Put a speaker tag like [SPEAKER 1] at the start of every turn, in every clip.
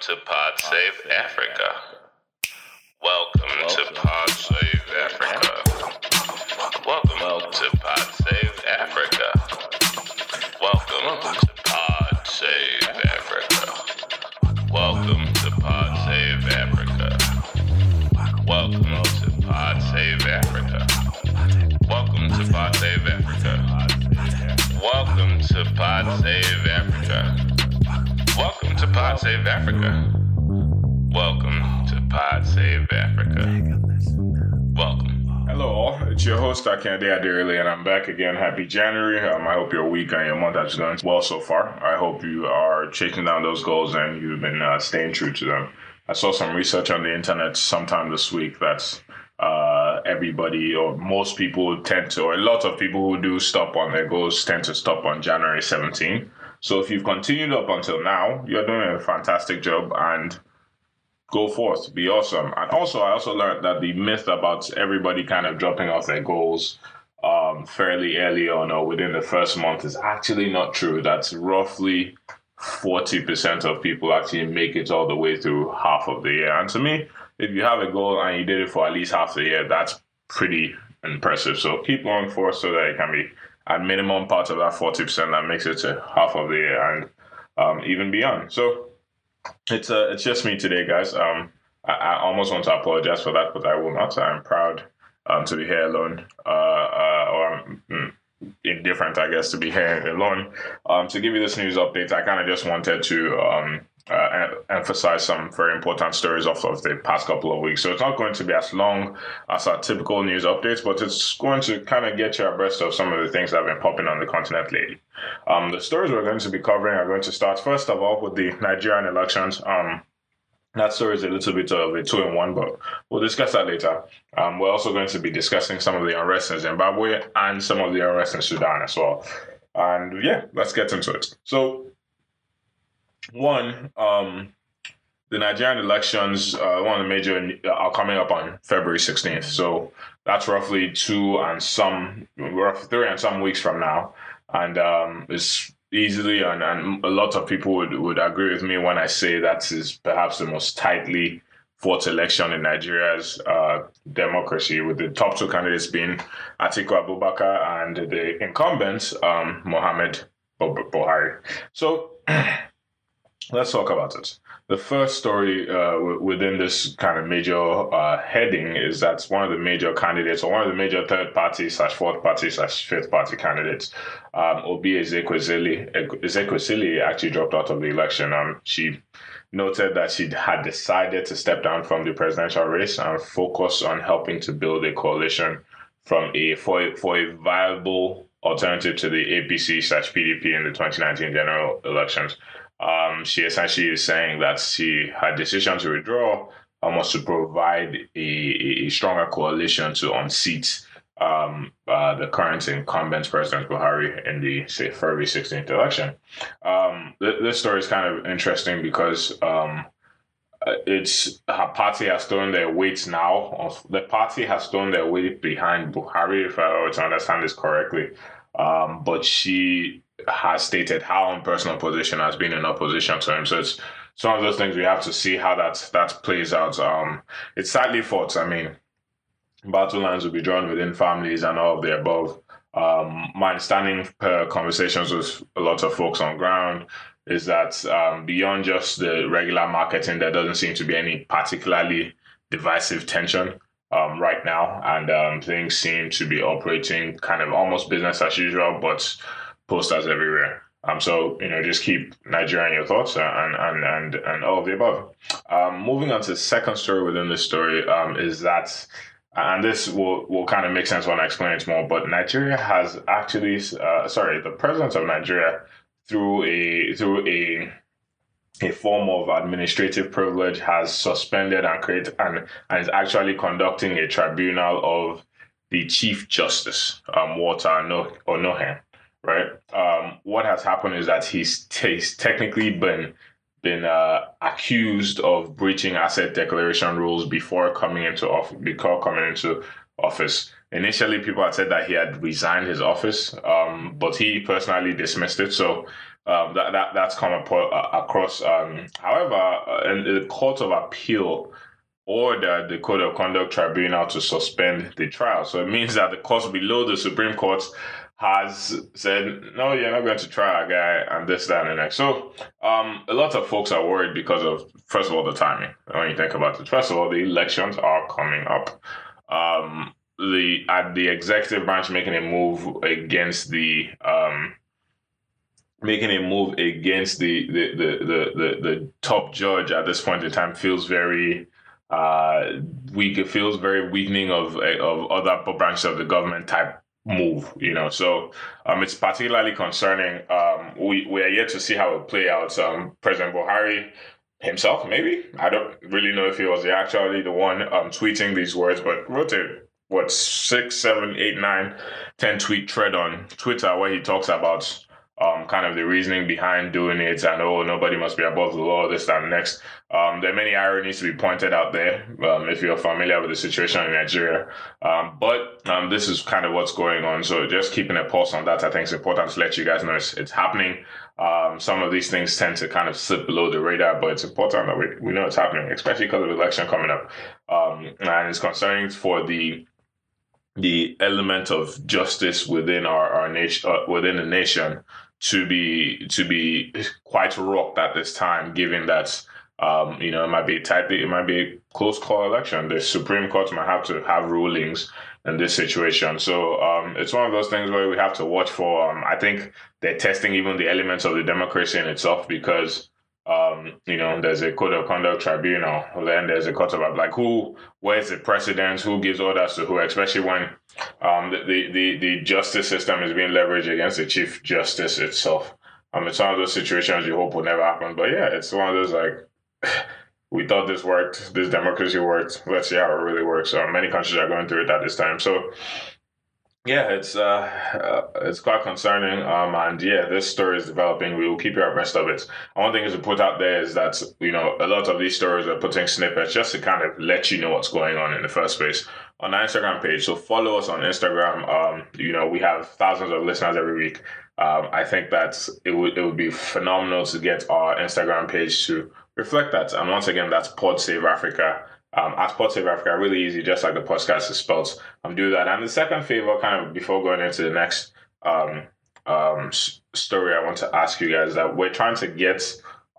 [SPEAKER 1] to Pod Save Africa. Welcome to Pod Save Africa. Welcome to Pod Save Africa. Welcome to Pod Save Africa. Welcome to Pod Save Africa. Welcome to Pod Save Africa. Welcome to Pod Save Africa. Welcome to Pod Save Africa. To Pod Save Africa. Welcome to Pod Save Africa. Welcome.
[SPEAKER 2] Hello. It's your host, Akande Adirele, and I'm back again. Happy January. Um, I hope your week and your month has gone well so far. I hope you are chasing down those goals and you've been uh, staying true to them. I saw some research on the internet sometime this week that uh, everybody or most people tend to, or a lot of people who do stop on their goals tend to stop on January 17. So if you've continued up until now, you're doing a fantastic job and go forth, be awesome. And also, I also learned that the myth about everybody kind of dropping off their goals um, fairly early on or within the first month is actually not true. That's roughly 40% of people actually make it all the way through half of the year. And to me, if you have a goal and you did it for at least half the year, that's pretty impressive. So keep going forth so that it can be at minimum part of that 40% that makes it to half of the year and um, even beyond. So it's uh, it's just me today, guys. Um, I, I, almost want to apologize for that, but I will not. I'm proud um, to be here alone, uh, uh, or I'm mm, indifferent, I guess, to be here alone. Um, to give you this news update, I kind of just wanted to um, uh, emphasize some very important stories off of the past couple of weeks. So it's not going to be as long as our typical news updates, but it's going to kind of get you abreast of some of the things that have been popping on the continent lately. Um, the stories we're going to be covering are going to start first of all with the Nigerian elections. Um, that story is a little bit of a two in one, but we'll discuss that later. Um, we're also going to be discussing some of the unrest in Zimbabwe and some of the unrest in Sudan as well. And yeah, let's get into it. So one, um, the Nigerian elections, uh, one of the major, uh, are coming up on February 16th. So that's roughly two and some, three and some weeks from now. And um, it's easily, and, and a lot of people would, would agree with me when I say that is perhaps the most tightly fought election in Nigeria's uh, democracy, with the top two candidates being Atiku Abubakar and the incumbent, um, Muhammadu Buhari. So, let's talk about it. The first story uh, w- within this kind of major uh, heading is that one of the major candidates, or one of the major third party slash fourth party slash fifth party candidates, um, Oby Ezekwesili, actually dropped out of the election. Um, she noted that she had decided to step down from the presidential race and focus on helping to build a coalition from a for, for a viable alternative to the APC slash PDP in the 2019 general elections um, she essentially is saying that she her decision to withdraw um, was to provide a, a stronger coalition to unseat um, uh, the current incumbent President Buhari in the say February 16th election. Um, th- this story is kind of interesting because um, it's her party has thrown their weight now. The party has thrown their weight behind Buhari, if I were to understand this correctly. Um, but she has stated how on personal position has been in opposition to him. So it's some of those things we have to see how that that plays out. Um, it's sadly fought. I mean, battle lines will be drawn within families and all of the above. Um, my understanding per conversations with a lot of folks on ground is that um, beyond just the regular marketing, there doesn't seem to be any particularly divisive tension um, right now, and um, things seem to be operating kind of almost business as usual, but posters everywhere. Um, so you know, just keep Nigeria in your thoughts uh, and and and and all of the above. Um, moving on to the second story within this story um, is that, and this will will kind of make sense when I explain it more. But Nigeria has actually, uh, sorry, the president of Nigeria through a through a a form of administrative privilege has suspended and created and, and is actually conducting a tribunal of the Chief Justice, um, Walter Onnoghen right? Um, what has happened is that he's, he's technically been been uh, accused of breaching asset declaration rules before coming into office. Before coming into office, initially people had said that he had resigned his office, um, but he personally dismissed it. So um, that, that that's come uh, across. Um, however, uh, in the Court of Appeal ordered the Code of Conduct Tribunal to suspend the trial. So it means that the court below the Supreme Court has said, no, you're not going to try a guy and this, that, and the next. So um, a lot of folks are worried because of, first of all, the timing. When you think about it, first of all, the elections are coming up. Um, the at the executive branch making a move against the um, making a move against the the, the the the the top judge at this point in time feels very uh weak. It feels very weakening of of other branches of the government type move. You know, so um, it's particularly concerning. Um, we we are yet to see how it play out. Um, President Buhari himself, maybe I don't really know if he was actually the one um tweeting these words, but wrote a what six, seven, eight, nine, ten tweet thread on Twitter where he talks about um, kind of the reasoning behind doing it. And oh nobody must be above the law this time next. Um, there are many ironies to be pointed out there um, if you're familiar with the situation in nigeria. Um, but um, this is kind of what's going on. So just keeping a pulse on that i think is important to let you guys know it's, it's happening. Um, some of these things tend to kind of slip below the radar but it's important that we, we know it's happening especially because of the election coming up. And it's concerning for the the element of justice within our, our nation uh, within the nation to be to be quite rocked at this time, given that um, you know it might be tight, it might be a close call election. The Supreme Court might have to have rulings in this situation. So um, it's one of those things where we have to watch for. Um, I think they're testing even the elements of the democracy in itself because um, you know, there's a code of conduct tribunal. Then there's a court of like who, where's the precedence, who gives orders to who, especially when um, the, the, the justice system is being leveraged against the chief justice itself. Um, it's one of those situations you hope will never happen. But yeah, it's one of those like we thought this worked, this democracy worked. Let's see how it really works. So many countries are going through it at this time. So yeah, it's uh, uh, it's quite concerning. Um, and yeah, this story is developing. We will keep you abreast of it. One thing is to put out there is that you know a lot of these stories are putting snippets just to kind of let you know what's going on in the first place on our Instagram page. So follow us on Instagram. Um, you know we have thousands of listeners every week. Um, I think that it would it would be phenomenal to get our Instagram page to reflect that. And once again, that's Pod Save Africa um, at Pod Save Africa, really easy, just like the podcast is spelled. Um, do that. And the second favor, kind of before going into the next um, um, story, I want to ask you guys that we're trying to get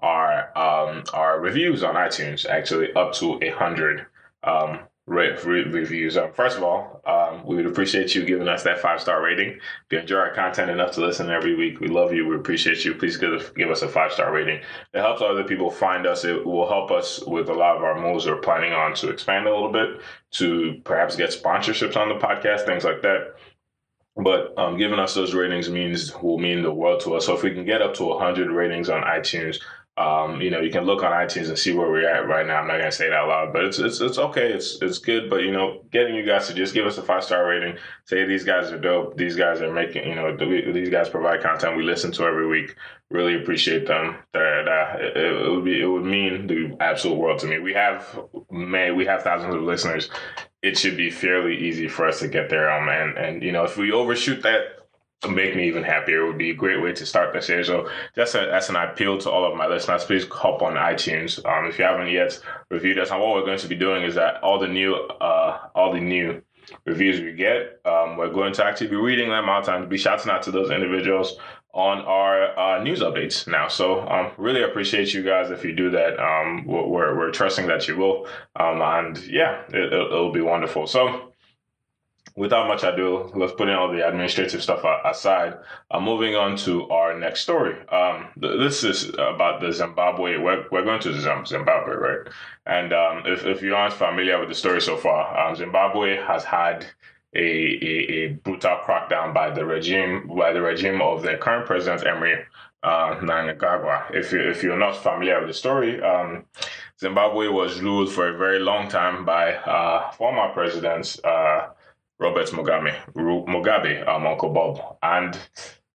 [SPEAKER 2] our um, our reviews on iTunes actually up to a hundred. Um, rate re- reviews. Um, first of all, um, we would appreciate you giving us that five star rating. If you enjoy our content enough to listen every week, we love you. We appreciate you. Please give, give us a five star rating. It helps other people find us. It will help us with a lot of our moves we're planning on to expand a little bit, to perhaps get sponsorships on the podcast, things like that. But um, giving us those ratings means will mean the world to us. So if we can get up to 100 ratings on iTunes, um, you know, you can look on iTunes and see where we're at right now. I'm not gonna say it out loud, but it's it's it's okay. It's it's good. But you know, getting you guys to just give us a five star rating, say these guys are dope. These guys are making you know these guys provide content we listen to every week. Really appreciate them. That uh, it, it would be it would mean the absolute world to me. We have man, we have thousands of listeners. It should be fairly easy for us to get there. Um, and and you know, if we overshoot that to make me even happier. Would be a great way to start this year. So just a, as an appeal to all of my listeners, please hop on iTunes. Um, if you haven't yet reviewed us, and what we're going to be doing is that all the new, uh, all the new reviews we get, um, we're going to actually be reading them out and be shouting out to those individuals on our uh, news updates now. So um, really appreciate you guys if you do that. Um, we're, we're trusting that you will. Um, and yeah, it, it'll be wonderful. So without much ado, let's put in all the administrative stuff aside. Uh, moving on to our next story. Um, th- this is about the Zimbabwe. We're, we're going to Zimbabwe, right? And um, if, if you aren't familiar with the story so far, um, Zimbabwe has had a, a, a, brutal crackdown by the regime by the regime of the current president Emery uh, Mnangagwa. If you if you're not familiar with the story, um, Zimbabwe was ruled for a very long time by uh, former presidents. Uh, Robert Mugabe, Mugabe, um, Uncle Bob, and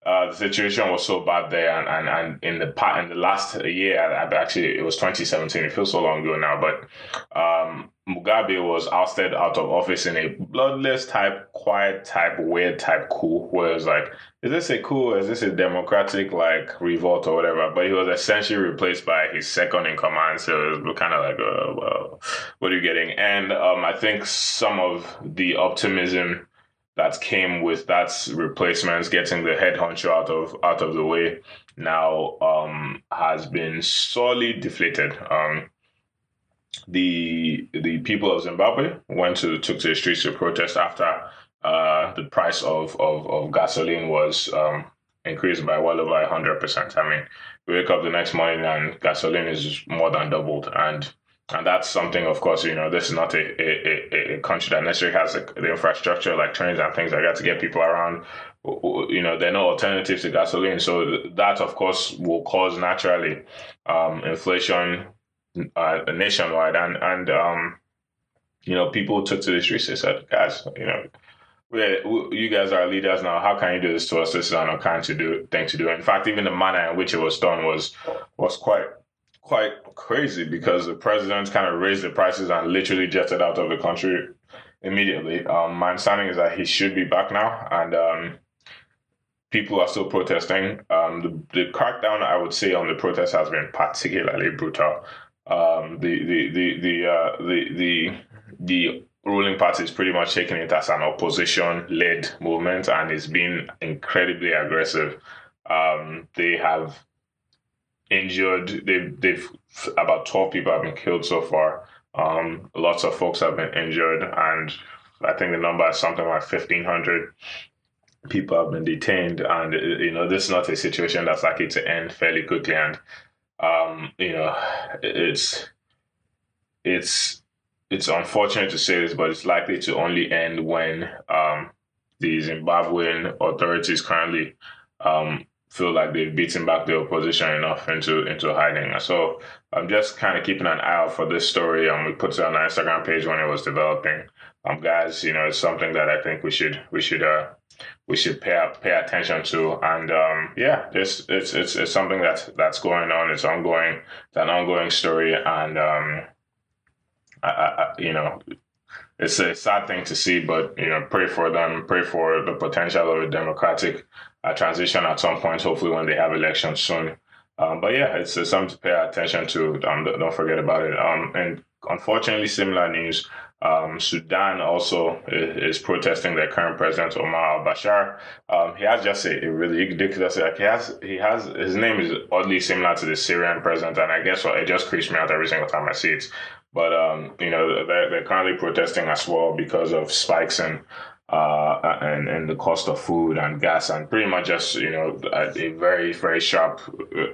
[SPEAKER 2] uh, the situation was so bad there, and, and, and in the in the last year, actually it was 2017. It feels so long ago now, but um, Mugabe was ousted out of office in a bloodless type, quiet type, weird type coup, where it's like, is this a coup is this a democratic like revolt or whatever? But he was essentially replaced by his second in command, so it was kind of like, uh, well, what are you getting? And um, I think some of the optimism that came with that replacements getting the head honcho out of out of the way now um, has been sorely deflated. Um, the the people of Zimbabwe went to took to the streets to protest after uh, the price of, of, of gasoline was um, increased by well over hundred percent. I mean, we wake up the next morning and gasoline is more than doubled, and and that's something. Of course, you know, this is not a a, a country that necessarily has the infrastructure like trains and things like that to get people around. You know, there are no alternatives to gasoline, so that of course will cause naturally um, inflation uh, nationwide, and and um, you know, people took to the streets. They said, "Guys, you know, you guys are leaders now. How can you do this to us? This is an unkind to do thing to do." In fact, even the manner in which it was done was was quite quite crazy because the president kind of raised the prices and literally jetted out of the country immediately. Um, my understanding is that he should be back now, and um, people are still protesting. Um, the, the crackdown, I would say, on the protest has been particularly brutal um, the the the the, uh, the the the ruling party is pretty much taking it as an opposition led movement and it's been incredibly aggressive. Um, they have injured they've they've about 12 people have been killed so far um, lots of folks have been injured and i think the number is something like 1500 people have been detained and you know this is not a situation that's likely to end fairly quickly and um, you know, it's it's it's unfortunate to say this, but it's likely to only end when um, the Zimbabwean authorities currently um, feel like they've beaten back the opposition enough into into hiding. So I'm just kind of keeping an eye out for this story. Um, we put it on our Instagram page when it was developing. Um, guys, you know, it's something that I think we should we should uh we should pay pay attention to. And um, yeah, it's, it's it's it's something that that's going on. It's ongoing. It's an ongoing story, and um, I, I, you know, it's a sad thing to see. But you know, pray for them. Pray for the potential of a democratic uh, transition at some point. Hopefully, when they have elections soon. Um, but yeah, it's, it's something to pay attention to. Um, don't forget about it. Um, and unfortunately, similar news. Um, Sudan also is, is, protesting their current president Omar al-Bashir. Um, he has just a, a, really ridiculous like he has he has his name is oddly similar to the Syrian president, and I guess what it just creeps me out every single time I see it. But um, you know they're, they're currently protesting as well because of spikes in uh, and and the cost of food and gas and pretty much just you know a, very very sharp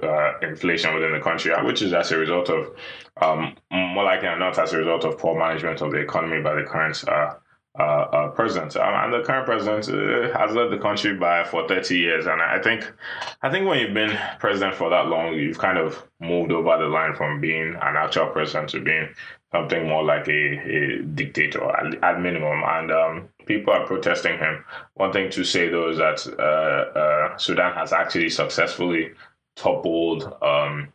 [SPEAKER 2] uh, inflation within the country, which is as a result of um, more likely than not as a result of poor management of the economy by the current uh, uh, uh, president. Um, and the current president uh, has led the country by for 30 years. And I think, I think when you've been president for that long, you've kind of moved over the line from being an actual president to being something more like a, a dictator at, at minimum. And um, people are protesting him. One thing to say though is that uh, uh, Sudan has actually successfully toppled um,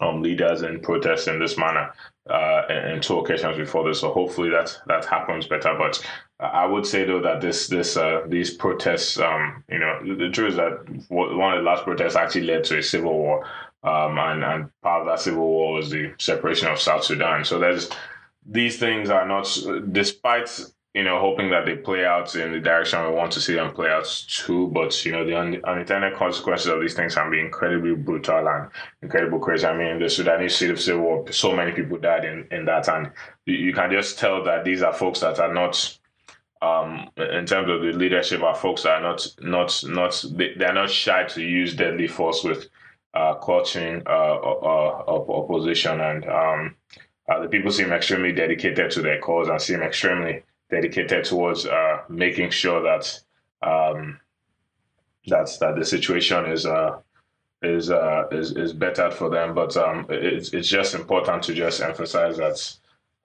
[SPEAKER 2] um, leaders in protests in this manner uh, in two occasions before this. So hopefully that that happens better. But I would say though that this this uh, these protests, um, you know, the truth is that one of the last protests actually led to a civil war. Um, and, and part of that civil war was the separation of South Sudan. So there's these things are not, despite you know, hoping that they play out in the direction we want to see them play out too. But you know, the un- unintended consequences of these things can be incredibly brutal and incredible crazy. I mean, the Sudanese Civil War, so many people died in, in that, and you, you can just tell that these are folks that are not um, in terms of the leadership are folks that are not not not they, they are not shy to use deadly force with uh, clutching uh, uh, opposition and um, uh, the people seem extremely dedicated to their cause and seem extremely dedicated towards uh, making sure that um, that's that the situation is uh, is uh, is is better for them. But um, it's it's just important to just emphasize that.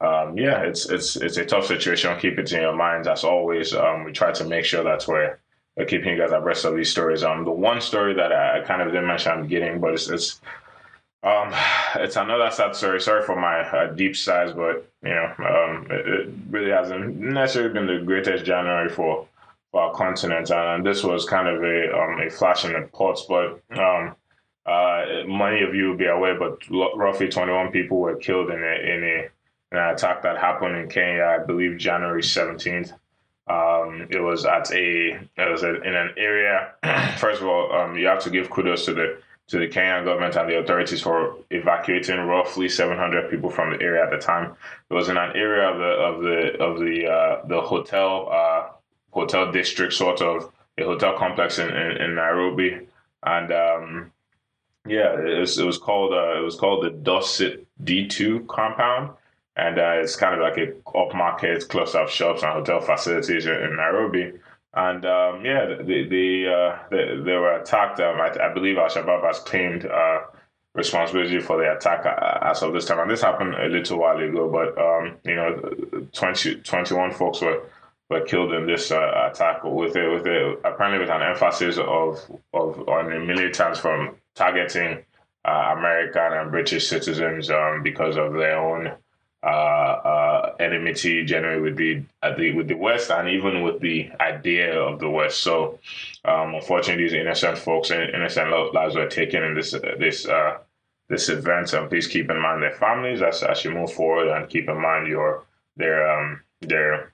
[SPEAKER 2] Um, yeah, it's it's it's a tough situation. Keep it in your mind as always. Um, we try to make sure that we're, we're keeping you guys abreast of these stories. Um, the one story that I kind of didn't mention I'm getting, but it's, it's Um, it's another sad story. Sorry for my uh, deep sighs, but you know, um, it, it, really hasn't necessarily been the greatest January for for our continent, and, this was kind of a um, a flash in the pots. But um, uh, many of you will be aware, but roughly 21 people were killed in a in a an attack that happened in Kenya, I believe January 17th. Um, it was at a it was a, in an area. first of all, um, you have to give kudos to the to the Kenyan government and the authorities for evacuating roughly 700 people from the area at the time. It was in an area of the of the of the uh, the hotel uh, hotel district, sort of a hotel complex in, in, in Nairobi, and um, yeah, it was it was called uh, it was called the Dusit D2 compound and uh, it's kind of like a upmarket close up shops and hotel facilities in, in Nairobi. And um, yeah, they they, uh, they, they were attacked. Um, I, I, believe Al Shabaab has claimed uh, responsibility for the attack uh, as of this time. And this happened a little while ago, but um, you know, 20, 21 folks were were killed in this uh, attack with a, with a, apparently with an emphasis of of on the militants from targeting uh, American and British citizens um, because of their own uh, uh, enmity generally with the, the with the West and even with the idea of the West. So, um, unfortunately, these innocent folks and innocent lives were taken in this this uh, this event. And please keep in mind their families as, as you move forward, and keep in mind your their um, their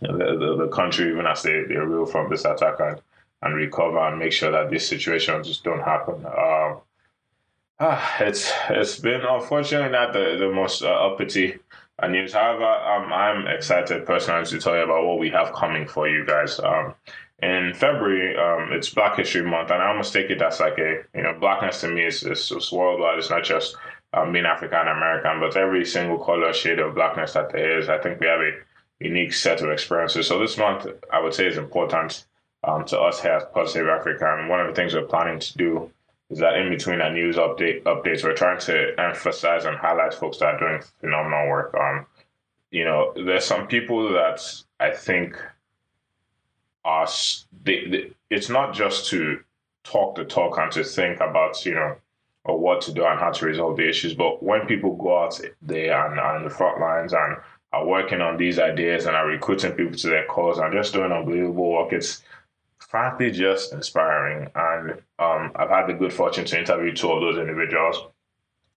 [SPEAKER 2] the, the, the country even as they they reel from this attack and, and recover and make sure that these situations just don't happen. Um, Ah, it's it's been unfortunately not the the most uh, uppity uh, news. However, um, I'm excited personally to tell you about what we have coming for you guys. Um, in February, um, it's Black History Month, and I almost take it as like a you know blackness to me is is, worldwide. It's not just um, being African American, but every single color shade of blackness that there is. I think we have a unique set of experiences. So this month, I would say, is important um, to us here at Pod Save Africa, and one of the things we're planning to do is that in between our news update updates, we're trying to emphasize and highlight folks that are doing phenomenal work. Um, you know, there's some people that I think are they, they, it's not just to talk the talk and to think about you know or what to do and how to resolve the issues, but when people go out there and on the front lines and are working on these ideas and are recruiting people to their cause and just doing unbelievable work, it's frankly just inspiring. And um, I've had the good fortune to interview two of those individuals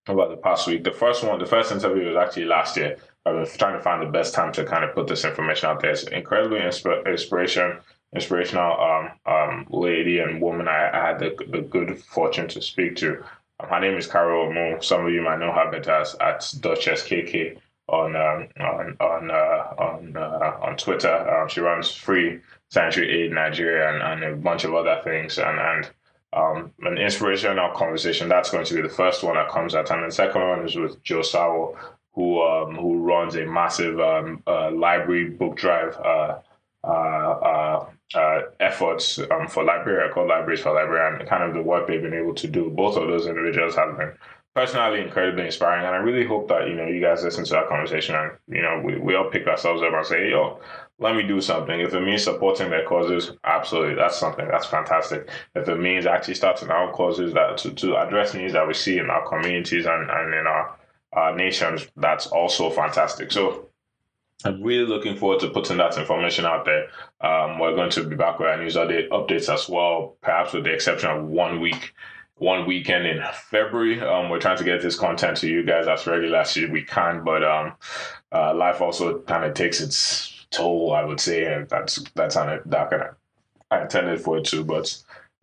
[SPEAKER 2] over the past week. The first one, the first interview was actually last year. I've been trying to find the best time to kind of put this information out there. It's incredibly insp- inspiration, inspirational um, um, lady and woman I, I had the, the good fortune to speak to. Um, her name is Carol Mo. Some of you might know her better as at Duchess KK on um, on on uh, on uh, on Twitter. Um, she runs free Sanctuary Aid Nigeria and, and a bunch of other things. And and um, an inspirational conversation. That's going to be the first one that comes out, and the second one is with Joe Sawo, who um, who runs a massive um, uh, library book drive. Uh, uh, uh, uh efforts um, for Liberia called Libraries for Liberia and kind of the work they've been able to do. Both of those individuals have been personally incredibly inspiring. And I really hope that, you know, you guys listen to that conversation and, you know, we, we all pick ourselves up and say, yo, let me do something. If it means supporting their causes, absolutely, that's something that's fantastic. If it means actually starting our causes that to, to address needs that we see in our communities and, and in our, our nations, that's also fantastic. So I'm really looking forward to putting that information out there. Um, we're going to be back with our news updates as well, perhaps with the exception of one week one weekend in February. Um, we're trying to get this content to you guys as regular as we can, but um, uh, life also kind of takes its toll, I would say, that's that's on it. That kind I intended for it too, but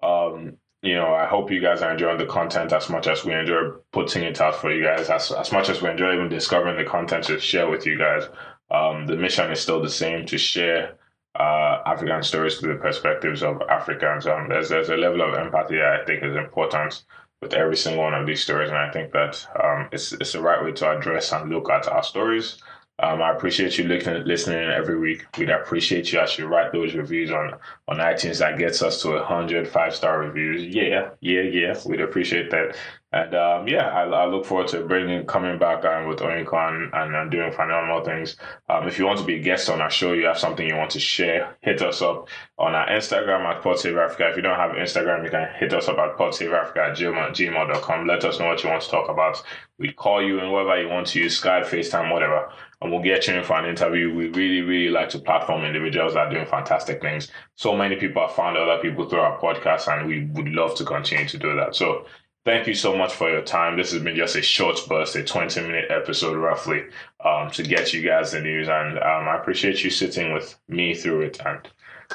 [SPEAKER 2] um, you know, I hope you guys are enjoying the content as much as we enjoy putting it out for you guys, as as much as we enjoy even discovering the content to share with you guys. Um, the mission is still the same to share uh, African stories through the perspectives of Africans. Um, there's there's a level of empathy that I think is important with every single one of these stories, and I think that um, it's it's the right way to address and look at our stories. Um, I appreciate you listening, listening every week. We'd appreciate you you write those reviews on, on iTunes. That gets us to 100 five star reviews. Yeah, yeah, yeah. We'd appreciate that. And um, yeah, I, I, look forward to bringing coming back um, with Oyinkan and, and doing phenomenal things. Um, if you want to be a guest on our show, you have something you want to share, hit us up on our Instagram at PodSaveAfrica. If you don't have Instagram, you can hit us up at PodSaveAfrica at gmail, gmail.com. Let us know what you want to talk about. We call you and whatever you want to use, Skype, FaceTime, whatever and we'll get you in for an interview. We really, really like to platform individuals that are doing fantastic things. So many people have found other people through our podcast, and we would love to continue to do that. So thank you so much for your time. This has been just a short burst, a 20 minute episode roughly, um, to get you guys the news. And um, I appreciate you sitting with me through it and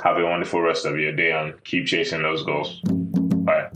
[SPEAKER 2] have a wonderful rest of your day and keep chasing those goals. Bye.